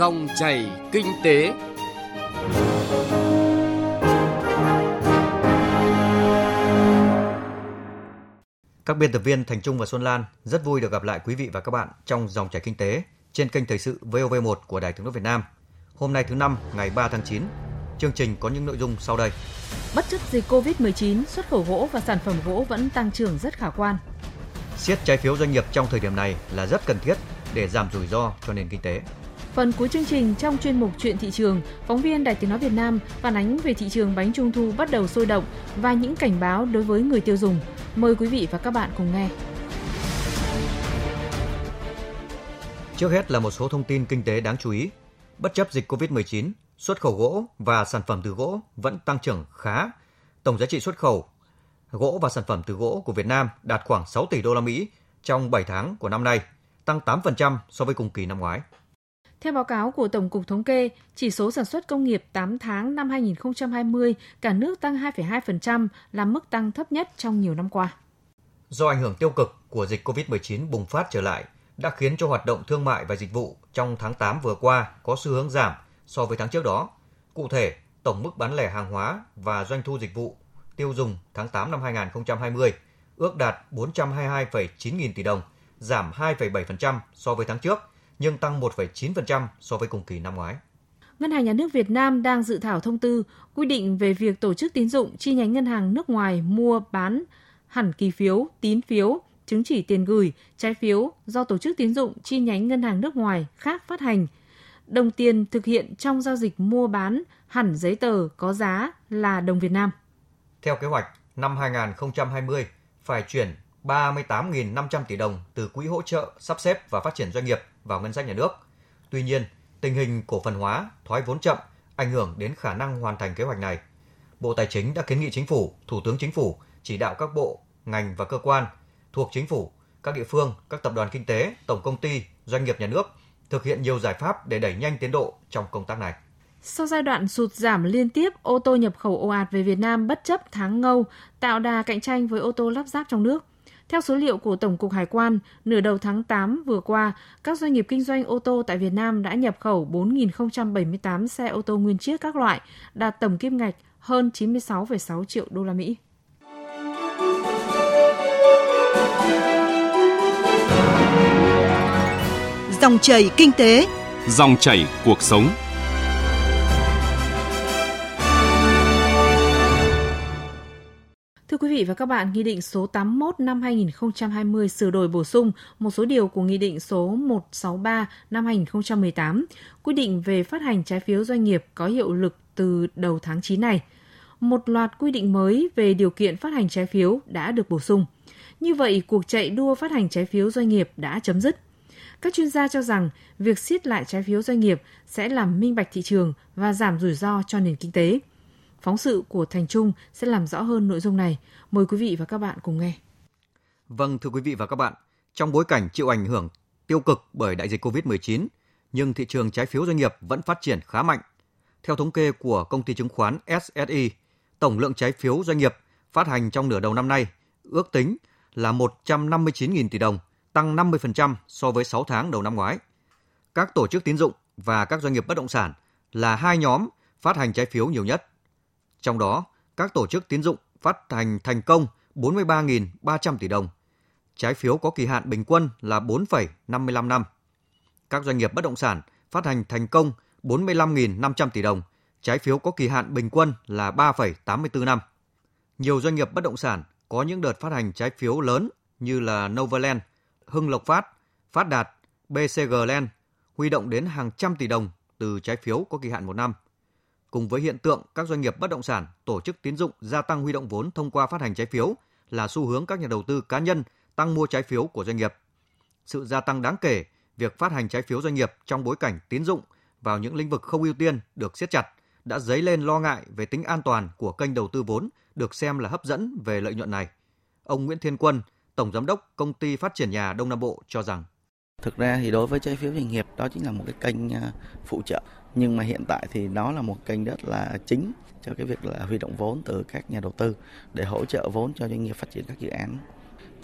Dòng chảy kinh tế. Các biên tập viên Thành Trung và Xuân Lan rất vui được gặp lại quý vị và các bạn trong dòng chảy kinh tế trên kênh thời sự VOV1 của Đài Tiếng nói Việt Nam. Hôm nay thứ năm, ngày 3 tháng 9. Chương trình có những nội dung sau đây. Bất chấp dịch Covid-19, xuất khẩu gỗ và sản phẩm gỗ vẫn tăng trưởng rất khả quan. Siết trái phiếu doanh nghiệp trong thời điểm này là rất cần thiết để giảm rủi ro cho nền kinh tế. Phần cuối chương trình trong chuyên mục Chuyện thị trường, phóng viên Đài Tiếng nói Việt Nam phản ánh về thị trường bánh trung thu bắt đầu sôi động và những cảnh báo đối với người tiêu dùng. Mời quý vị và các bạn cùng nghe. Trước hết là một số thông tin kinh tế đáng chú ý. Bất chấp dịch Covid-19, xuất khẩu gỗ và sản phẩm từ gỗ vẫn tăng trưởng khá. Tổng giá trị xuất khẩu gỗ và sản phẩm từ gỗ của Việt Nam đạt khoảng 6 tỷ đô la Mỹ trong 7 tháng của năm nay, tăng 8% so với cùng kỳ năm ngoái. Theo báo cáo của Tổng cục Thống kê, chỉ số sản xuất công nghiệp 8 tháng năm 2020 cả nước tăng 2,2% là mức tăng thấp nhất trong nhiều năm qua. Do ảnh hưởng tiêu cực của dịch COVID-19 bùng phát trở lại đã khiến cho hoạt động thương mại và dịch vụ trong tháng 8 vừa qua có xu hướng giảm so với tháng trước đó. Cụ thể, tổng mức bán lẻ hàng hóa và doanh thu dịch vụ tiêu dùng tháng 8 năm 2020 ước đạt 422,9 nghìn tỷ đồng, giảm 2,7% so với tháng trước, nhưng tăng 1,9% so với cùng kỳ năm ngoái. Ngân hàng Nhà nước Việt Nam đang dự thảo thông tư quy định về việc tổ chức tín dụng chi nhánh ngân hàng nước ngoài mua bán hẳn kỳ phiếu, tín phiếu, chứng chỉ tiền gửi, trái phiếu do tổ chức tín dụng chi nhánh ngân hàng nước ngoài khác phát hành. Đồng tiền thực hiện trong giao dịch mua bán hẳn giấy tờ có giá là đồng Việt Nam. Theo kế hoạch, năm 2020 phải chuyển 38.500 tỷ đồng từ quỹ hỗ trợ sắp xếp và phát triển doanh nghiệp vào ngân sách nhà nước. Tuy nhiên, tình hình cổ phần hóa, thoái vốn chậm ảnh hưởng đến khả năng hoàn thành kế hoạch này. Bộ Tài chính đã kiến nghị Chính phủ, Thủ tướng Chính phủ chỉ đạo các bộ, ngành và cơ quan thuộc Chính phủ, các địa phương, các tập đoàn kinh tế, tổng công ty, doanh nghiệp nhà nước thực hiện nhiều giải pháp để đẩy nhanh tiến độ trong công tác này. Sau giai đoạn sụt giảm liên tiếp, ô tô nhập khẩu ồ ạt về Việt Nam bất chấp tháng ngâu, tạo đà cạnh tranh với ô tô lắp ráp trong nước. Theo số liệu của Tổng cục Hải quan, nửa đầu tháng 8 vừa qua, các doanh nghiệp kinh doanh ô tô tại Việt Nam đã nhập khẩu 4.078 xe ô tô nguyên chiếc các loại, đạt tổng kim ngạch hơn 96,6 triệu đô la Mỹ. Dòng chảy kinh tế, dòng chảy cuộc sống. Thưa quý vị và các bạn, Nghị định số 81 năm 2020 sửa đổi bổ sung một số điều của Nghị định số 163 năm 2018 quy định về phát hành trái phiếu doanh nghiệp có hiệu lực từ đầu tháng 9 này. Một loạt quy định mới về điều kiện phát hành trái phiếu đã được bổ sung. Như vậy, cuộc chạy đua phát hành trái phiếu doanh nghiệp đã chấm dứt. Các chuyên gia cho rằng việc siết lại trái phiếu doanh nghiệp sẽ làm minh bạch thị trường và giảm rủi ro cho nền kinh tế. Phóng sự của Thành Trung sẽ làm rõ hơn nội dung này. Mời quý vị và các bạn cùng nghe. Vâng, thưa quý vị và các bạn, trong bối cảnh chịu ảnh hưởng tiêu cực bởi đại dịch COVID-19, nhưng thị trường trái phiếu doanh nghiệp vẫn phát triển khá mạnh. Theo thống kê của công ty chứng khoán SSI, tổng lượng trái phiếu doanh nghiệp phát hành trong nửa đầu năm nay ước tính là 159.000 tỷ đồng, tăng 50% so với 6 tháng đầu năm ngoái. Các tổ chức tín dụng và các doanh nghiệp bất động sản là hai nhóm phát hành trái phiếu nhiều nhất. Trong đó, các tổ chức tín dụng phát hành thành công 43.300 tỷ đồng. Trái phiếu có kỳ hạn bình quân là 4,55 năm. Các doanh nghiệp bất động sản phát hành thành công 45.500 tỷ đồng. Trái phiếu có kỳ hạn bình quân là 3,84 năm. Nhiều doanh nghiệp bất động sản có những đợt phát hành trái phiếu lớn như là Novaland, Hưng Lộc Phát, Phát Đạt, BCG Land huy động đến hàng trăm tỷ đồng từ trái phiếu có kỳ hạn một năm – cùng với hiện tượng các doanh nghiệp bất động sản, tổ chức tín dụng gia tăng huy động vốn thông qua phát hành trái phiếu là xu hướng các nhà đầu tư cá nhân tăng mua trái phiếu của doanh nghiệp. Sự gia tăng đáng kể việc phát hành trái phiếu doanh nghiệp trong bối cảnh tín dụng vào những lĩnh vực không ưu tiên được siết chặt đã dấy lên lo ngại về tính an toàn của kênh đầu tư vốn được xem là hấp dẫn về lợi nhuận này. Ông Nguyễn Thiên Quân, Tổng Giám đốc Công ty Phát triển Nhà Đông Nam Bộ cho rằng Thực ra thì đối với trái phiếu doanh nghiệp đó chính là một cái kênh à, phụ trợ nhưng mà hiện tại thì đó là một kênh rất là chính cho cái việc là huy động vốn từ các nhà đầu tư để hỗ trợ vốn cho doanh nghiệp phát triển các dự án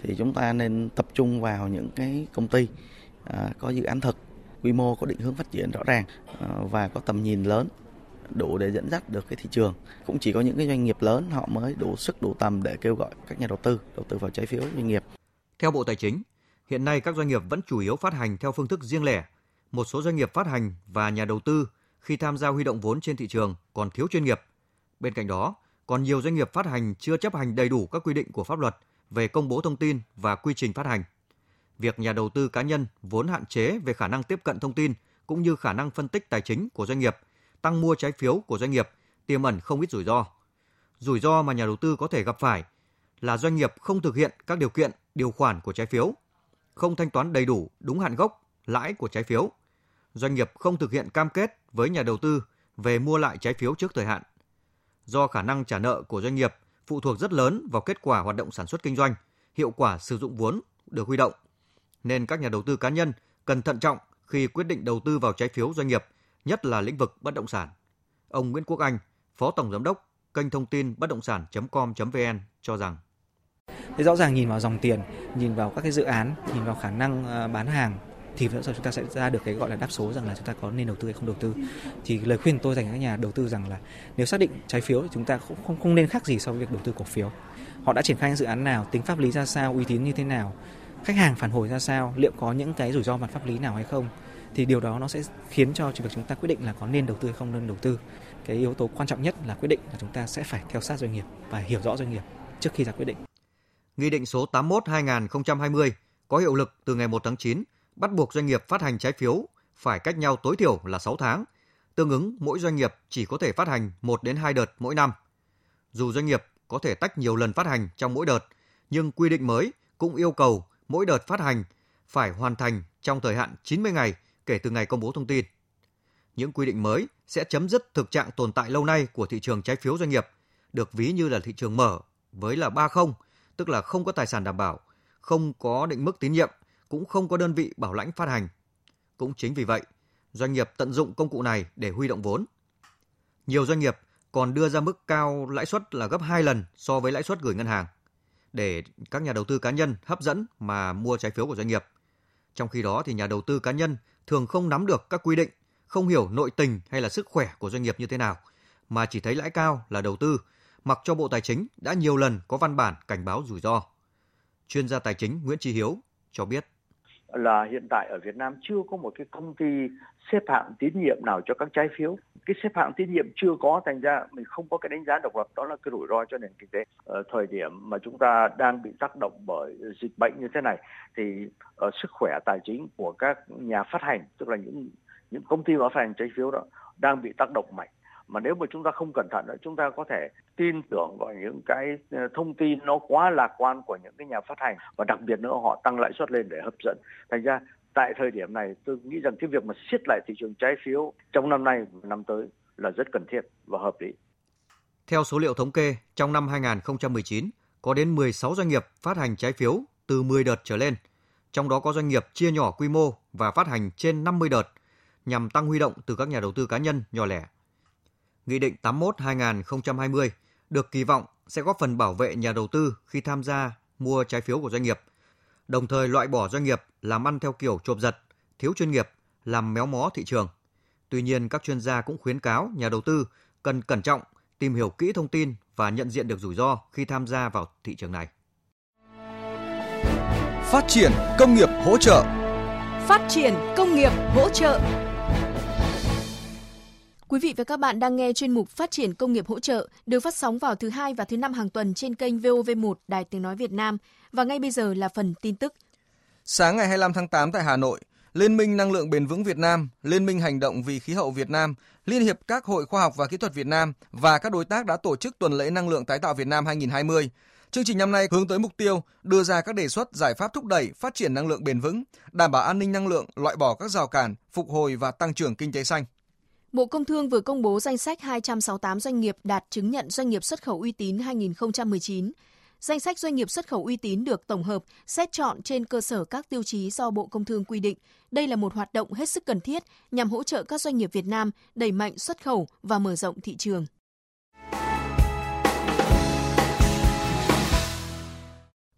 thì chúng ta nên tập trung vào những cái công ty à, có dự án thực quy mô có định hướng phát triển rõ ràng à, và có tầm nhìn lớn đủ để dẫn dắt được cái thị trường. Cũng chỉ có những cái doanh nghiệp lớn họ mới đủ sức đủ tầm để kêu gọi các nhà đầu tư đầu tư vào trái phiếu doanh nghiệp. Theo Bộ Tài chính, hiện nay các doanh nghiệp vẫn chủ yếu phát hành theo phương thức riêng lẻ. Một số doanh nghiệp phát hành và nhà đầu tư khi tham gia huy động vốn trên thị trường còn thiếu chuyên nghiệp. Bên cạnh đó, còn nhiều doanh nghiệp phát hành chưa chấp hành đầy đủ các quy định của pháp luật về công bố thông tin và quy trình phát hành. Việc nhà đầu tư cá nhân vốn hạn chế về khả năng tiếp cận thông tin cũng như khả năng phân tích tài chính của doanh nghiệp tăng mua trái phiếu của doanh nghiệp tiềm ẩn không ít rủi ro. Rủi ro mà nhà đầu tư có thể gặp phải là doanh nghiệp không thực hiện các điều kiện, điều khoản của trái phiếu, không thanh toán đầy đủ đúng hạn gốc, lãi của trái phiếu. Doanh nghiệp không thực hiện cam kết với nhà đầu tư về mua lại trái phiếu trước thời hạn. Do khả năng trả nợ của doanh nghiệp phụ thuộc rất lớn vào kết quả hoạt động sản xuất kinh doanh, hiệu quả sử dụng vốn được huy động, nên các nhà đầu tư cá nhân cần thận trọng khi quyết định đầu tư vào trái phiếu doanh nghiệp nhất là lĩnh vực bất động sản. Ông Nguyễn Quốc Anh, Phó Tổng Giám đốc kênh thông tin bất động sản.com.vn cho rằng Thế rõ ràng nhìn vào dòng tiền, nhìn vào các cái dự án, nhìn vào khả năng ờ, bán hàng thì chúng ta sẽ ra được cái gọi là đáp số rằng là chúng ta có nên đầu tư hay không đầu tư. Thì lời khuyên tôi dành các nhà đầu tư rằng là nếu xác định trái phiếu thì chúng ta cũng không không nên khác gì so với việc đầu tư cổ phiếu. Họ đã triển khai những dự án nào, tính pháp lý ra sao, uy tín như thế nào, khách hàng phản hồi ra sao, liệu có những cái rủi ro mặt pháp lý nào hay không thì điều đó nó sẽ khiến cho việc chúng ta quyết định là có nên đầu tư hay không nên đầu tư cái yếu tố quan trọng nhất là quyết định là chúng ta sẽ phải theo sát doanh nghiệp và hiểu rõ doanh nghiệp trước khi ra quyết định. Nghị định số 81/2020 có hiệu lực từ ngày 1 tháng 9, bắt buộc doanh nghiệp phát hành trái phiếu phải cách nhau tối thiểu là 6 tháng, tương ứng mỗi doanh nghiệp chỉ có thể phát hành 1 đến 2 đợt mỗi năm. Dù doanh nghiệp có thể tách nhiều lần phát hành trong mỗi đợt, nhưng quy định mới cũng yêu cầu mỗi đợt phát hành phải hoàn thành trong thời hạn 90 ngày kể từ ngày công bố thông tin. Những quy định mới sẽ chấm dứt thực trạng tồn tại lâu nay của thị trường trái phiếu doanh nghiệp, được ví như là thị trường mở với là ba không, tức là không có tài sản đảm bảo, không có định mức tín nhiệm, cũng không có đơn vị bảo lãnh phát hành. Cũng chính vì vậy, doanh nghiệp tận dụng công cụ này để huy động vốn. Nhiều doanh nghiệp còn đưa ra mức cao lãi suất là gấp 2 lần so với lãi suất gửi ngân hàng để các nhà đầu tư cá nhân hấp dẫn mà mua trái phiếu của doanh nghiệp. Trong khi đó thì nhà đầu tư cá nhân thường không nắm được các quy định, không hiểu nội tình hay là sức khỏe của doanh nghiệp như thế nào, mà chỉ thấy lãi cao là đầu tư, mặc cho Bộ Tài chính đã nhiều lần có văn bản cảnh báo rủi ro. Chuyên gia tài chính Nguyễn Trí Hiếu cho biết là hiện tại ở Việt Nam chưa có một cái công ty xếp hạng tín nhiệm nào cho các trái phiếu. Cái xếp hạng tín nhiệm chưa có, thành ra mình không có cái đánh giá độc lập, đó là cái rủi ro cho nền kinh tế. Ở thời điểm mà chúng ta đang bị tác động bởi dịch bệnh như thế này, thì ở sức khỏe tài chính của các nhà phát hành, tức là những những công ty phát hành trái phiếu đó, đang bị tác động mạnh mà nếu mà chúng ta không cẩn thận chúng ta có thể tin tưởng vào những cái ờ, thông tin nó quá lạc quan của những cái nhà phát hành và đặc biệt nữa họ tăng lãi suất lên để hấp dẫn thành ra tại thời điểm này tôi nghĩ rằng cái việc mà siết lại thị trường trái phiếu trong năm nay năm tới là rất cần thiết và hợp lý. Theo số liệu thống kê, trong năm 2019 có đến 16 doanh nghiệp phát hành trái phiếu từ 10 đợt trở lên, trong đó có doanh nghiệp chia nhỏ quy mô và phát hành trên 50 đợt nhằm tăng huy động từ các nhà đầu tư cá nhân nhỏ lẻ. Nghị định 81/2020 được kỳ vọng sẽ góp phần bảo vệ nhà đầu tư khi tham gia mua trái phiếu của doanh nghiệp, đồng thời loại bỏ doanh nghiệp làm ăn theo kiểu chộp giật, thiếu chuyên nghiệp, làm méo mó thị trường. Tuy nhiên, các chuyên gia cũng khuyến cáo nhà đầu tư cần cẩn trọng, tìm hiểu kỹ thông tin và nhận diện được rủi ro khi tham gia vào thị trường này. Phát triển công nghiệp hỗ trợ Phát triển công nghiệp hỗ trợ Quý vị và các bạn đang nghe chuyên mục Phát triển công nghiệp hỗ trợ được phát sóng vào thứ hai và thứ năm hàng tuần trên kênh VOV1 Đài Tiếng Nói Việt Nam. Và ngay bây giờ là phần tin tức. Sáng ngày 25 tháng 8 tại Hà Nội, Liên minh Năng lượng Bền vững Việt Nam, Liên minh Hành động vì khí hậu Việt Nam, Liên hiệp các hội khoa học và kỹ thuật Việt Nam và các đối tác đã tổ chức tuần lễ năng lượng tái tạo Việt Nam 2020. Chương trình năm nay hướng tới mục tiêu đưa ra các đề xuất giải pháp thúc đẩy phát triển năng lượng bền vững, đảm bảo an ninh năng lượng, loại bỏ các rào cản, phục hồi và tăng trưởng kinh tế xanh. Bộ Công Thương vừa công bố danh sách 268 doanh nghiệp đạt chứng nhận doanh nghiệp xuất khẩu uy tín 2019. Danh sách doanh nghiệp xuất khẩu uy tín được tổng hợp, xét chọn trên cơ sở các tiêu chí do Bộ Công Thương quy định. Đây là một hoạt động hết sức cần thiết nhằm hỗ trợ các doanh nghiệp Việt Nam đẩy mạnh xuất khẩu và mở rộng thị trường.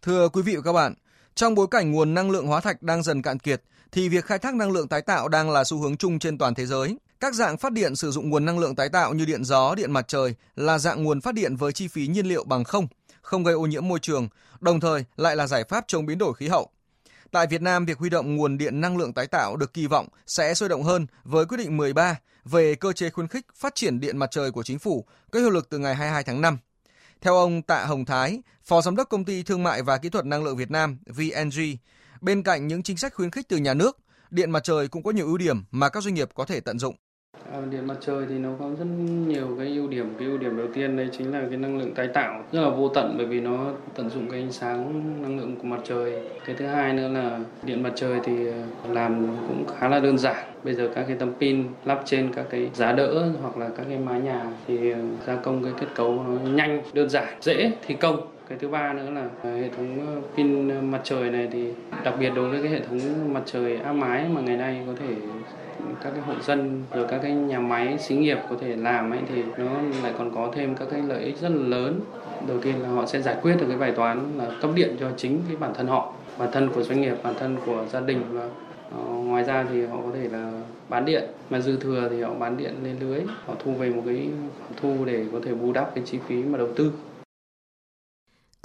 Thưa quý vị và các bạn, trong bối cảnh nguồn năng lượng hóa thạch đang dần cạn kiệt, thì việc khai thác năng lượng tái tạo đang là xu hướng chung trên toàn thế giới. Các dạng phát điện sử dụng nguồn năng lượng tái tạo như điện gió, điện mặt trời là dạng nguồn phát điện với chi phí nhiên liệu bằng không, không gây ô nhiễm môi trường, đồng thời lại là giải pháp chống biến đổi khí hậu. Tại Việt Nam, việc huy động nguồn điện năng lượng tái tạo được kỳ vọng sẽ sôi động hơn với quyết định 13 về cơ chế khuyến khích phát triển điện mặt trời của chính phủ có hiệu lực từ ngày 22 tháng 5. Theo ông Tạ Hồng Thái, Phó Giám đốc Công ty Thương mại và Kỹ thuật Năng lượng Việt Nam VNG, bên cạnh những chính sách khuyến khích từ nhà nước, điện mặt trời cũng có nhiều ưu điểm mà các doanh nghiệp có thể tận dụng. À, điện mặt trời thì nó có rất nhiều cái ưu điểm. Cái ưu điểm đầu tiên đây chính là cái năng lượng tái tạo rất là vô tận bởi vì nó tận dụng cái ánh sáng năng lượng của mặt trời. Cái thứ hai nữa là điện mặt trời thì à, làm cũng khá là đơn giản. Bây giờ các cái tấm pin lắp trên các cái giá đỡ hoặc là các cái mái nhà thì à, gia công cái kết cấu nó nhanh, đơn giản, dễ thi công cái thứ ba nữa là à, hệ thống pin mặt trời này thì đặc biệt đối với cái hệ thống mặt trời áp mái mà ngày nay có thể các cái hộ dân rồi các cái nhà máy xí nghiệp có thể làm ấy thì nó lại còn có thêm các cái lợi ích rất là lớn. Đầu tiên là họ sẽ giải quyết được cái bài toán là cấp điện cho chính cái bản thân họ, bản thân của doanh nghiệp, bản thân của gia đình và ờ, ngoài ra thì họ có thể là bán điện. Mà dư thừa thì họ bán điện lên lưới, họ thu về một cái thu để có thể bù đắp cái chi phí mà đầu tư.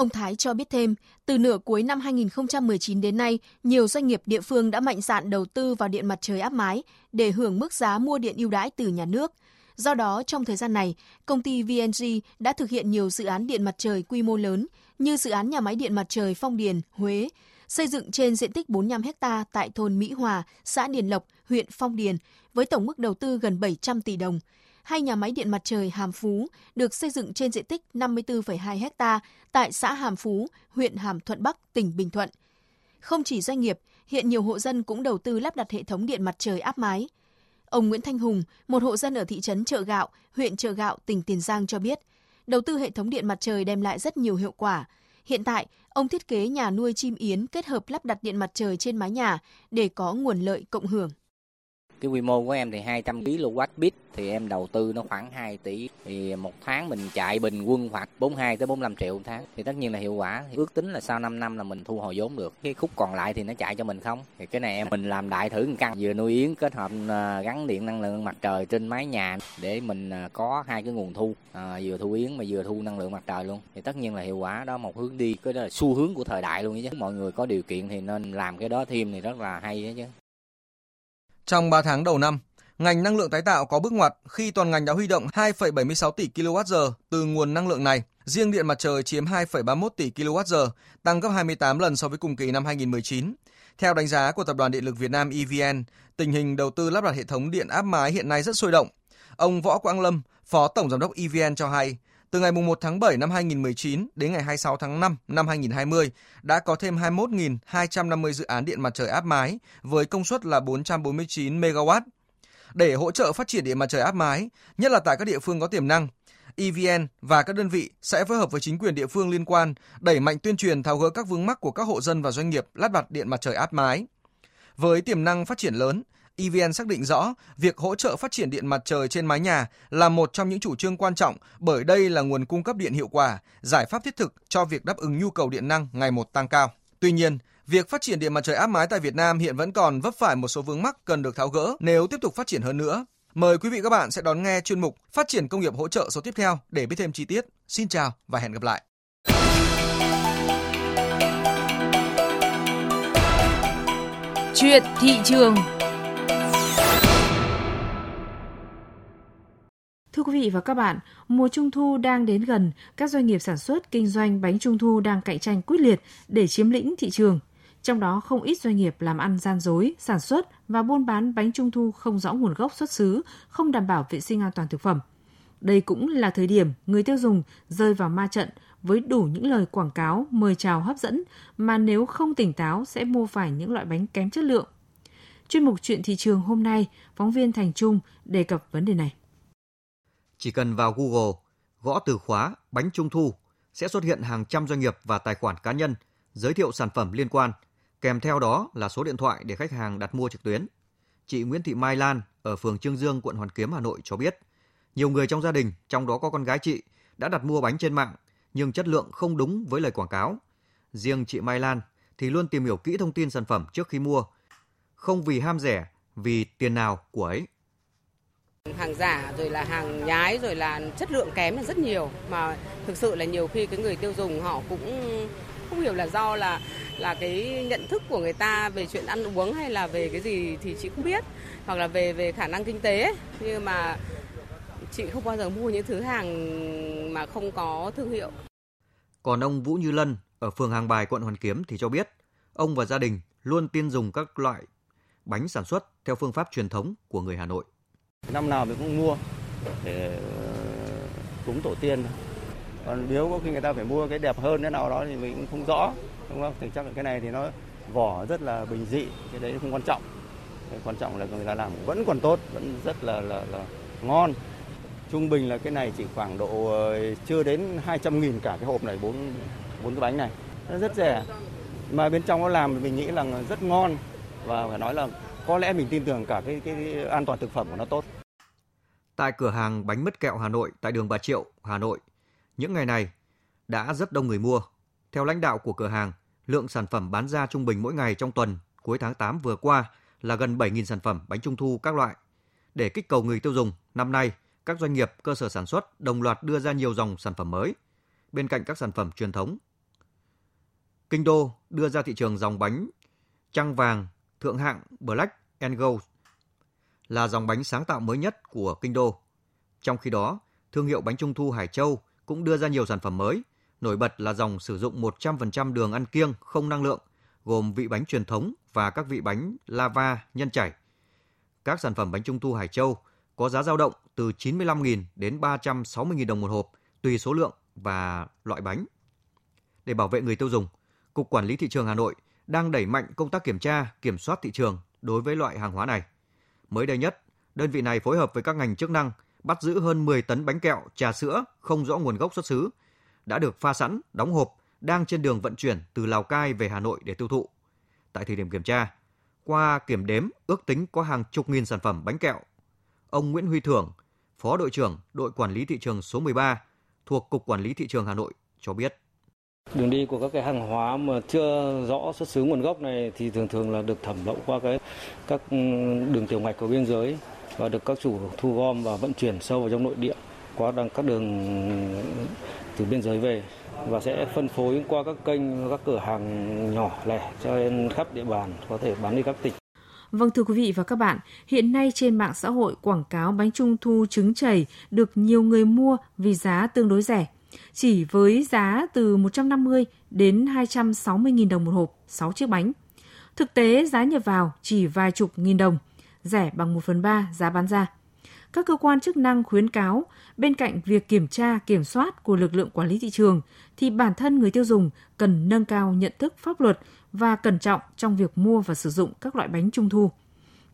Ông Thái cho biết thêm, từ nửa cuối năm 2019 đến nay, nhiều doanh nghiệp địa phương đã mạnh dạn đầu tư vào điện mặt trời áp mái để hưởng mức giá mua điện ưu đãi từ nhà nước. Do đó, trong thời gian này, công ty VNG đã thực hiện nhiều dự án điện mặt trời quy mô lớn như dự án nhà máy điện mặt trời Phong Điền, Huế, xây dựng trên diện tích 45 ha tại thôn Mỹ Hòa, xã Điền Lộc, huyện Phong Điền với tổng mức đầu tư gần 700 tỷ đồng – hay nhà máy điện mặt trời Hàm Phú được xây dựng trên diện tích 54,2 ha tại xã Hàm Phú, huyện Hàm Thuận Bắc, tỉnh Bình Thuận. Không chỉ doanh nghiệp, hiện nhiều hộ dân cũng đầu tư lắp đặt hệ thống điện mặt trời áp mái. Ông Nguyễn Thanh Hùng, một hộ dân ở thị trấn Chợ Gạo, huyện Chợ Gạo, tỉnh Tiền Giang cho biết, đầu tư hệ thống điện mặt trời đem lại rất nhiều hiệu quả. Hiện tại, ông thiết kế nhà nuôi chim yến kết hợp lắp đặt điện mặt trời trên mái nhà để có nguồn lợi cộng hưởng. Cái quy mô của em thì 200 kW bit thì em đầu tư nó khoảng 2 tỷ. Thì một tháng mình chạy bình quân khoảng 42 tới 45 triệu một tháng. Thì tất nhiên là hiệu quả thì ước tính là sau 5 năm là mình thu hồi vốn được. Cái khúc còn lại thì nó chạy cho mình không? Thì cái này em mình làm đại thử một căn vừa nuôi yến kết hợp à, gắn điện năng lượng mặt trời trên mái nhà để mình à, có hai cái nguồn thu. À, vừa thu yến mà vừa thu năng lượng mặt trời luôn. Thì tất nhiên là hiệu quả đó một hướng đi cái đó là xu hướng của thời đại luôn chứ. Mọi người có điều kiện thì nên làm cái đó thêm thì rất là hay đó chứ trong 3 tháng đầu năm, ngành năng lượng tái tạo có bước ngoặt khi toàn ngành đã huy động 2,76 tỷ kWh từ nguồn năng lượng này. Riêng điện mặt trời chiếm 2,31 tỷ kWh, tăng gấp 28 lần so với cùng kỳ năm 2019. Theo đánh giá của Tập đoàn Điện lực Việt Nam EVN, tình hình đầu tư lắp đặt hệ thống điện áp mái hiện nay rất sôi động. Ông Võ Quang Lâm, Phó Tổng Giám đốc EVN cho hay, từ ngày 1 tháng 7 năm 2019 đến ngày 26 tháng 5 năm 2020 đã có thêm 21.250 dự án điện mặt trời áp mái với công suất là 449 MW. Để hỗ trợ phát triển điện mặt trời áp mái, nhất là tại các địa phương có tiềm năng, EVN và các đơn vị sẽ phối hợp với chính quyền địa phương liên quan đẩy mạnh tuyên truyền tháo gỡ các vướng mắc của các hộ dân và doanh nghiệp lắp đặt điện mặt trời áp mái. Với tiềm năng phát triển lớn, EVN xác định rõ việc hỗ trợ phát triển điện mặt trời trên mái nhà là một trong những chủ trương quan trọng bởi đây là nguồn cung cấp điện hiệu quả, giải pháp thiết thực cho việc đáp ứng nhu cầu điện năng ngày một tăng cao. Tuy nhiên, việc phát triển điện mặt trời áp mái tại Việt Nam hiện vẫn còn vấp phải một số vướng mắc cần được tháo gỡ nếu tiếp tục phát triển hơn nữa. Mời quý vị các bạn sẽ đón nghe chuyên mục Phát triển công nghiệp hỗ trợ số tiếp theo để biết thêm chi tiết. Xin chào và hẹn gặp lại. Chuyện thị trường quý vị và các bạn, mùa trung thu đang đến gần, các doanh nghiệp sản xuất kinh doanh bánh trung thu đang cạnh tranh quyết liệt để chiếm lĩnh thị trường. Trong đó không ít doanh nghiệp làm ăn gian dối, sản xuất và buôn bán bánh trung thu không rõ nguồn gốc xuất xứ, không đảm bảo vệ sinh an toàn thực phẩm. Đây cũng là thời điểm người tiêu dùng rơi vào ma trận với đủ những lời quảng cáo mời chào hấp dẫn mà nếu không tỉnh táo sẽ mua phải những loại bánh kém chất lượng. Chuyên mục chuyện thị trường hôm nay, phóng viên Thành Trung đề cập vấn đề này. Chỉ cần vào Google, gõ từ khóa bánh trung thu sẽ xuất hiện hàng trăm doanh nghiệp và tài khoản cá nhân giới thiệu sản phẩm liên quan, kèm theo đó là số điện thoại để khách hàng đặt mua trực tuyến. Chị Nguyễn Thị Mai Lan ở phường Trương Dương, quận Hoàn Kiếm, Hà Nội cho biết, nhiều người trong gia đình, trong đó có con gái chị, đã đặt mua bánh trên mạng nhưng chất lượng không đúng với lời quảng cáo. Riêng chị Mai Lan thì luôn tìm hiểu kỹ thông tin sản phẩm trước khi mua, không vì ham rẻ, vì tiền nào của ấy. Hàng giả rồi là hàng nhái rồi là chất lượng kém là rất nhiều mà thực sự là nhiều khi cái người tiêu dùng họ cũng không hiểu là do là là cái nhận thức của người ta về chuyện ăn uống hay là về cái gì thì chị không biết hoặc là về về khả năng kinh tế nhưng mà chị không bao giờ mua những thứ hàng mà không có thương hiệu. Còn ông Vũ Như Lân ở phường Hàng Bài, quận Hoàn Kiếm thì cho biết, ông và gia đình luôn tiên dùng các loại bánh sản xuất theo phương pháp truyền thống của người Hà Nội. Năm nào mình cũng mua để ờ, cúng tổ tiên. Còn nếu có khi người ta phải mua cái đẹp hơn thế nào đó thì mình cũng không rõ, đúng không? Thì chắc là cái này thì nó vỏ rất là bình dị, cái đấy không quan trọng. Cái quan trọng là người ta làm vẫn còn tốt, vẫn rất là là, là ngon. Trung bình là cái này chỉ khoảng độ ờ, chưa đến 200 nghìn cả cái hộp này, bốn bốn cái bánh này. Nó rất rẻ. Mà bên trong nó làm mình nghĩ là rất ngon và phải nói là có lẽ mình tin tưởng cả cái, cái an toàn thực phẩm của nó tốt. Tại cửa hàng bánh mứt kẹo Hà Nội tại đường Bà Triệu, Hà Nội, những ngày này đã rất đông người mua. Theo lãnh đạo của cửa hàng, lượng sản phẩm bán ra trung bình mỗi ngày trong tuần cuối tháng 8 vừa qua là gần 7.000 sản phẩm bánh trung thu các loại. Để kích cầu người tiêu dùng, năm nay các doanh nghiệp, cơ sở sản xuất đồng loạt đưa ra nhiều dòng sản phẩm mới. Bên cạnh các sản phẩm truyền thống, Kinh Đô đưa ra thị trường dòng bánh trăng vàng thượng hạng Black Gold là dòng bánh sáng tạo mới nhất của Kinh Đô. Trong khi đó, thương hiệu bánh trung thu Hải Châu cũng đưa ra nhiều sản phẩm mới, nổi bật là dòng sử dụng 100% đường ăn kiêng không năng lượng, gồm vị bánh truyền thống và các vị bánh lava nhân chảy. Các sản phẩm bánh trung thu Hải Châu có giá dao động từ 95.000 đến 360.000 đồng một hộp, tùy số lượng và loại bánh. Để bảo vệ người tiêu dùng, Cục Quản lý Thị trường Hà Nội đang đẩy mạnh công tác kiểm tra, kiểm soát thị trường đối với loại hàng hóa này. Mới đây nhất, đơn vị này phối hợp với các ngành chức năng bắt giữ hơn 10 tấn bánh kẹo, trà sữa không rõ nguồn gốc xuất xứ, đã được pha sẵn, đóng hộp, đang trên đường vận chuyển từ Lào Cai về Hà Nội để tiêu thụ. Tại thời điểm kiểm tra, qua kiểm đếm ước tính có hàng chục nghìn sản phẩm bánh kẹo. Ông Nguyễn Huy Thưởng, Phó đội trưởng đội quản lý thị trường số 13 thuộc Cục Quản lý Thị trường Hà Nội cho biết. Đường đi của các cái hàng hóa mà chưa rõ xuất xứ nguồn gốc này thì thường thường là được thẩm lậu qua cái các ừ, đường tiểu ngạch của biên giới và được các chủ thu gom và vận chuyển sâu vào trong nội địa qua đằng các đường từ biên giới về và sẽ phân phối qua các kênh các cửa hàng nhỏ lẻ cho nên khắp địa bàn có thể bán đi các tỉnh. Vâng thưa quý vị và các bạn, hiện nay trên mạng xã hội quảng cáo bánh trung thu trứng chảy được nhiều người mua vì giá tương đối rẻ chỉ với giá từ 150 đến 260.000 đồng một hộp 6 chiếc bánh. Thực tế giá nhập vào chỉ vài chục nghìn đồng, rẻ bằng 1 phần 3 giá bán ra. Các cơ quan chức năng khuyến cáo, bên cạnh việc kiểm tra, kiểm soát của lực lượng quản lý thị trường, thì bản thân người tiêu dùng cần nâng cao nhận thức pháp luật và cẩn trọng trong việc mua và sử dụng các loại bánh trung thu.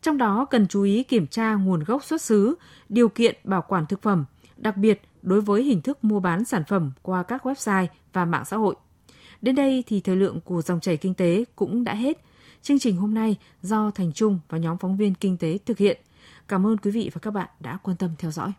Trong đó cần chú ý kiểm tra nguồn gốc xuất xứ, điều kiện bảo quản thực phẩm, đặc biệt đối với hình thức mua bán sản phẩm qua các website và mạng xã hội. Đến đây thì thời lượng của dòng chảy kinh tế cũng đã hết. Chương trình hôm nay do Thành Trung và nhóm phóng viên kinh tế thực hiện. Cảm ơn quý vị và các bạn đã quan tâm theo dõi.